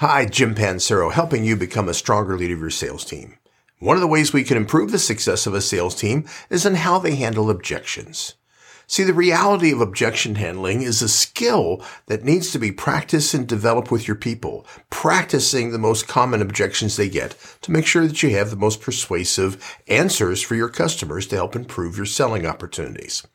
Hi, Jim Pancero, helping you become a stronger leader of your sales team. One of the ways we can improve the success of a sales team is in how they handle objections. See, the reality of objection handling is a skill that needs to be practiced and developed with your people, practicing the most common objections they get to make sure that you have the most persuasive answers for your customers to help improve your selling opportunities.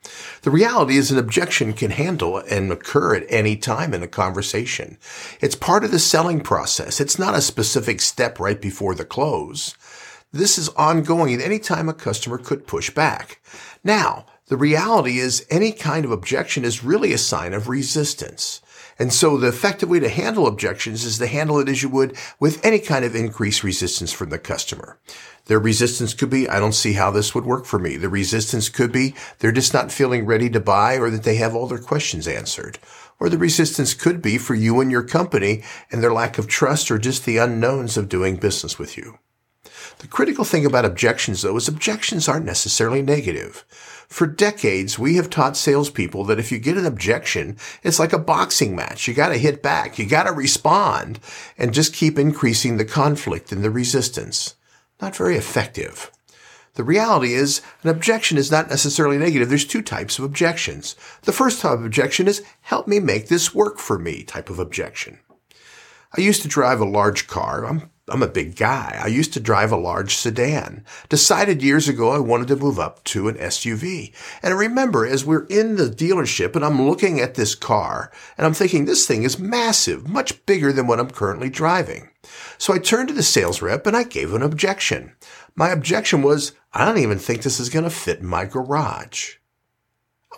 The reality is an objection can handle and occur at any time in a conversation. It's part of the selling process. It's not a specific step right before the close. This is ongoing at any time a customer could push back. Now, the reality is any kind of objection is really a sign of resistance. And so the effective way to handle objections is to handle it as you would with any kind of increased resistance from the customer. Their resistance could be, I don't see how this would work for me. The resistance could be, they're just not feeling ready to buy or that they have all their questions answered. Or the resistance could be for you and your company and their lack of trust or just the unknowns of doing business with you. The critical thing about objections, though, is objections aren't necessarily negative. For decades, we have taught salespeople that if you get an objection, it's like a boxing match. You got to hit back. You got to respond and just keep increasing the conflict and the resistance. Not very effective. The reality is an objection is not necessarily negative. There's two types of objections. The first type of objection is help me make this work for me type of objection. I used to drive a large car. I'm I'm a big guy. I used to drive a large sedan. Decided years ago I wanted to move up to an SUV. And I remember as we're in the dealership and I'm looking at this car and I'm thinking this thing is massive, much bigger than what I'm currently driving. So I turned to the sales rep and I gave an objection. My objection was, I don't even think this is going to fit in my garage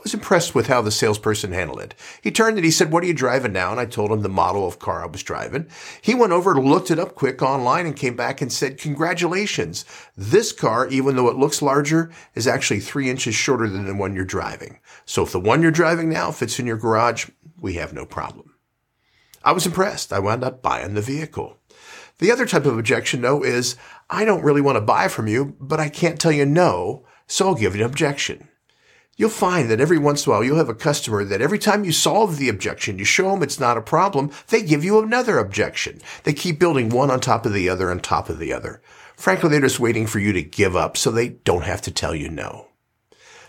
was impressed with how the salesperson handled it. He turned and he said, what are you driving now? And I told him the model of car I was driving. He went over, looked it up quick online and came back and said, congratulations. This car, even though it looks larger, is actually three inches shorter than the one you're driving. So if the one you're driving now fits in your garage, we have no problem. I was impressed. I wound up buying the vehicle. The other type of objection, though, is I don't really want to buy from you, but I can't tell you no, so I'll give you an objection. You'll find that every once in a while you'll have a customer that every time you solve the objection, you show them it's not a problem, they give you another objection. They keep building one on top of the other on top of the other. Frankly, they're just waiting for you to give up so they don't have to tell you no.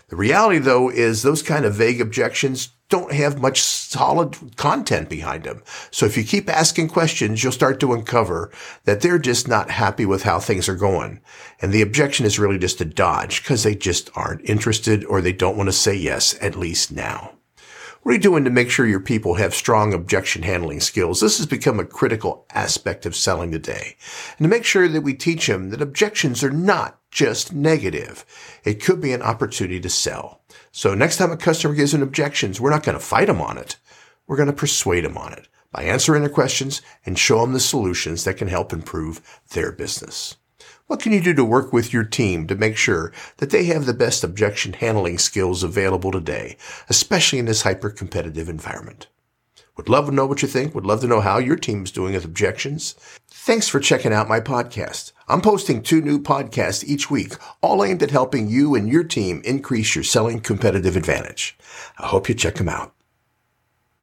The reality though is those kind of vague objections don't have much solid content behind them. So if you keep asking questions, you'll start to uncover that they're just not happy with how things are going. And the objection is really just a dodge because they just aren't interested or they don't want to say yes, at least now. What are you doing to make sure your people have strong objection handling skills? This has become a critical aspect of selling today. And to make sure that we teach them that objections are not just negative. It could be an opportunity to sell. So next time a customer gives an objections, we're not going to fight them on it. We're going to persuade them on it by answering their questions and show them the solutions that can help improve their business. What can you do to work with your team to make sure that they have the best objection handling skills available today, especially in this hyper competitive environment? Would love to know what you think. Would love to know how your team's doing with objections. Thanks for checking out my podcast. I'm posting two new podcasts each week, all aimed at helping you and your team increase your selling competitive advantage. I hope you check them out.